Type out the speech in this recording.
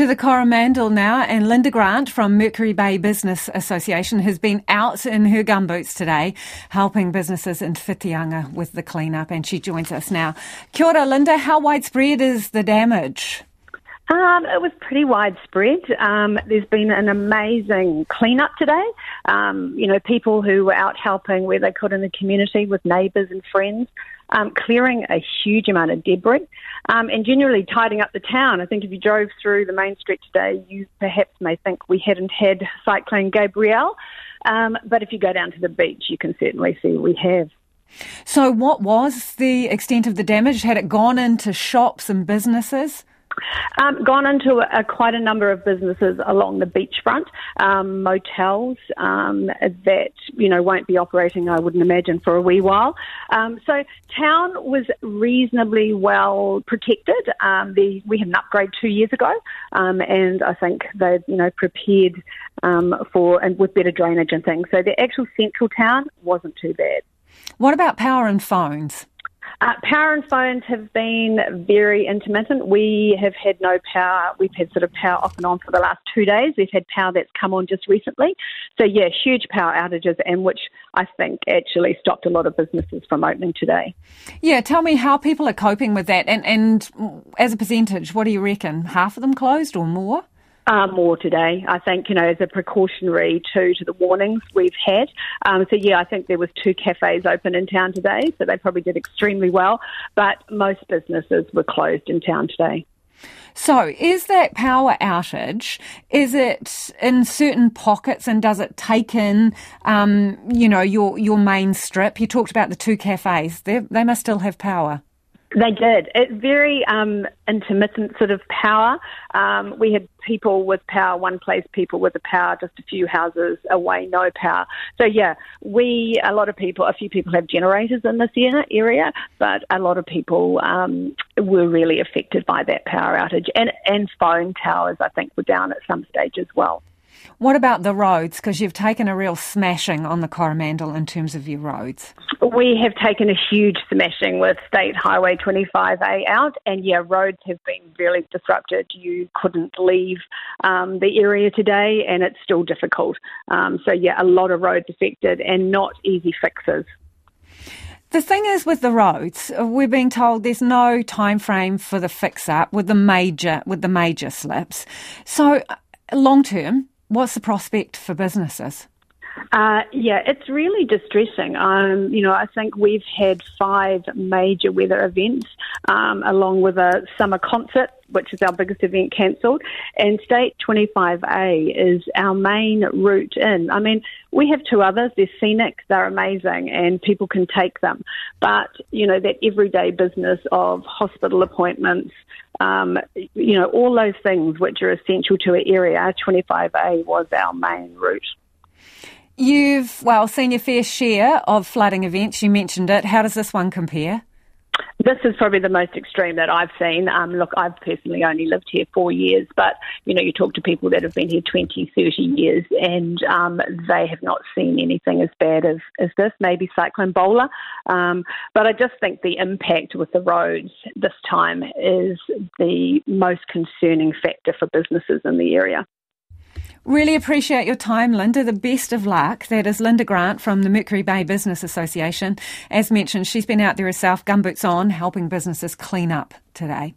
To the Coromandel now, and Linda Grant from Mercury Bay Business Association has been out in her gumboots today, helping businesses in Whitianga with the cleanup, and she joins us now. Kia ora, Linda. How widespread is the damage? Um, it was pretty widespread. Um, there's been an amazing cleanup today. Um, you know, people who were out helping where they could in the community with neighbours and friends, um, clearing a huge amount of debris, um, and generally tidying up the town. I think if you drove through the main street today, you perhaps may think we hadn't had Cyclone Gabrielle, um, but if you go down to the beach, you can certainly see we have. So, what was the extent of the damage? Had it gone into shops and businesses? Um, gone into a, quite a number of businesses along the beachfront, um, motels um, that you know won't be operating, I wouldn't imagine, for a wee while. Um, so town was reasonably well protected. Um, the, we had an upgrade two years ago, um, and I think they've you know prepared for and with better drainage and things. So the actual central town wasn't too bad. What about power and phones? Uh, power and phones have been very intermittent. We have had no power. We've had sort of power off and on for the last two days. We've had power that's come on just recently. So, yeah, huge power outages, and which I think actually stopped a lot of businesses from opening today. Yeah, tell me how people are coping with that. And, and as a percentage, what do you reckon? Half of them closed or more? Uh, more today, I think, you know, as a precautionary to, to the warnings we've had. Um, so, yeah, I think there was two cafes open in town today, so they probably did extremely well. But most businesses were closed in town today. So, is that power outage? Is it in certain pockets, and does it take in, um, you know, your your main strip? You talked about the two cafes; they they must still have power. They did. It's very um, intermittent sort of power. Um, we had people with power one place, people with the power just a few houses away, no power. So yeah, we a lot of people, a few people have generators in this area, but a lot of people um, were really affected by that power outage, and and phone towers I think were down at some stage as well. What about the roads? Because you've taken a real smashing on the Coromandel in terms of your roads. We have taken a huge smashing with State Highway 25A out, and yeah, roads have been really disrupted. You couldn't leave um, the area today, and it's still difficult. Um, so, yeah, a lot of roads affected and not easy fixes. The thing is with the roads, we're being told there's no time frame for the fix up with the major with the major slips. So long term, What's the prospect for businesses? Uh, yeah, it's really distressing. Um, you know, I think we've had five major weather events, um, along with a summer concert, which is our biggest event cancelled, and State 25A is our main route in. I mean, we have two others. They're scenic, they're amazing, and people can take them. But you know, that everyday business of hospital appointments, um, you know, all those things which are essential to an area, 25A was our main route. You've, well, seen your fair share of flooding events. You mentioned it. How does this one compare? This is probably the most extreme that I've seen. Um, look, I've personally only lived here four years, but you know, you talk to people that have been here 20, 30 years, and um, they have not seen anything as bad as, as this. Maybe Cyclone Bola, um, but I just think the impact with the roads this time is the most concerning factor for businesses in the area. Really appreciate your time, Linda. The best of luck. That is Linda Grant from the Mercury Bay Business Association. As mentioned, she's been out there herself, gumboots on, helping businesses clean up today.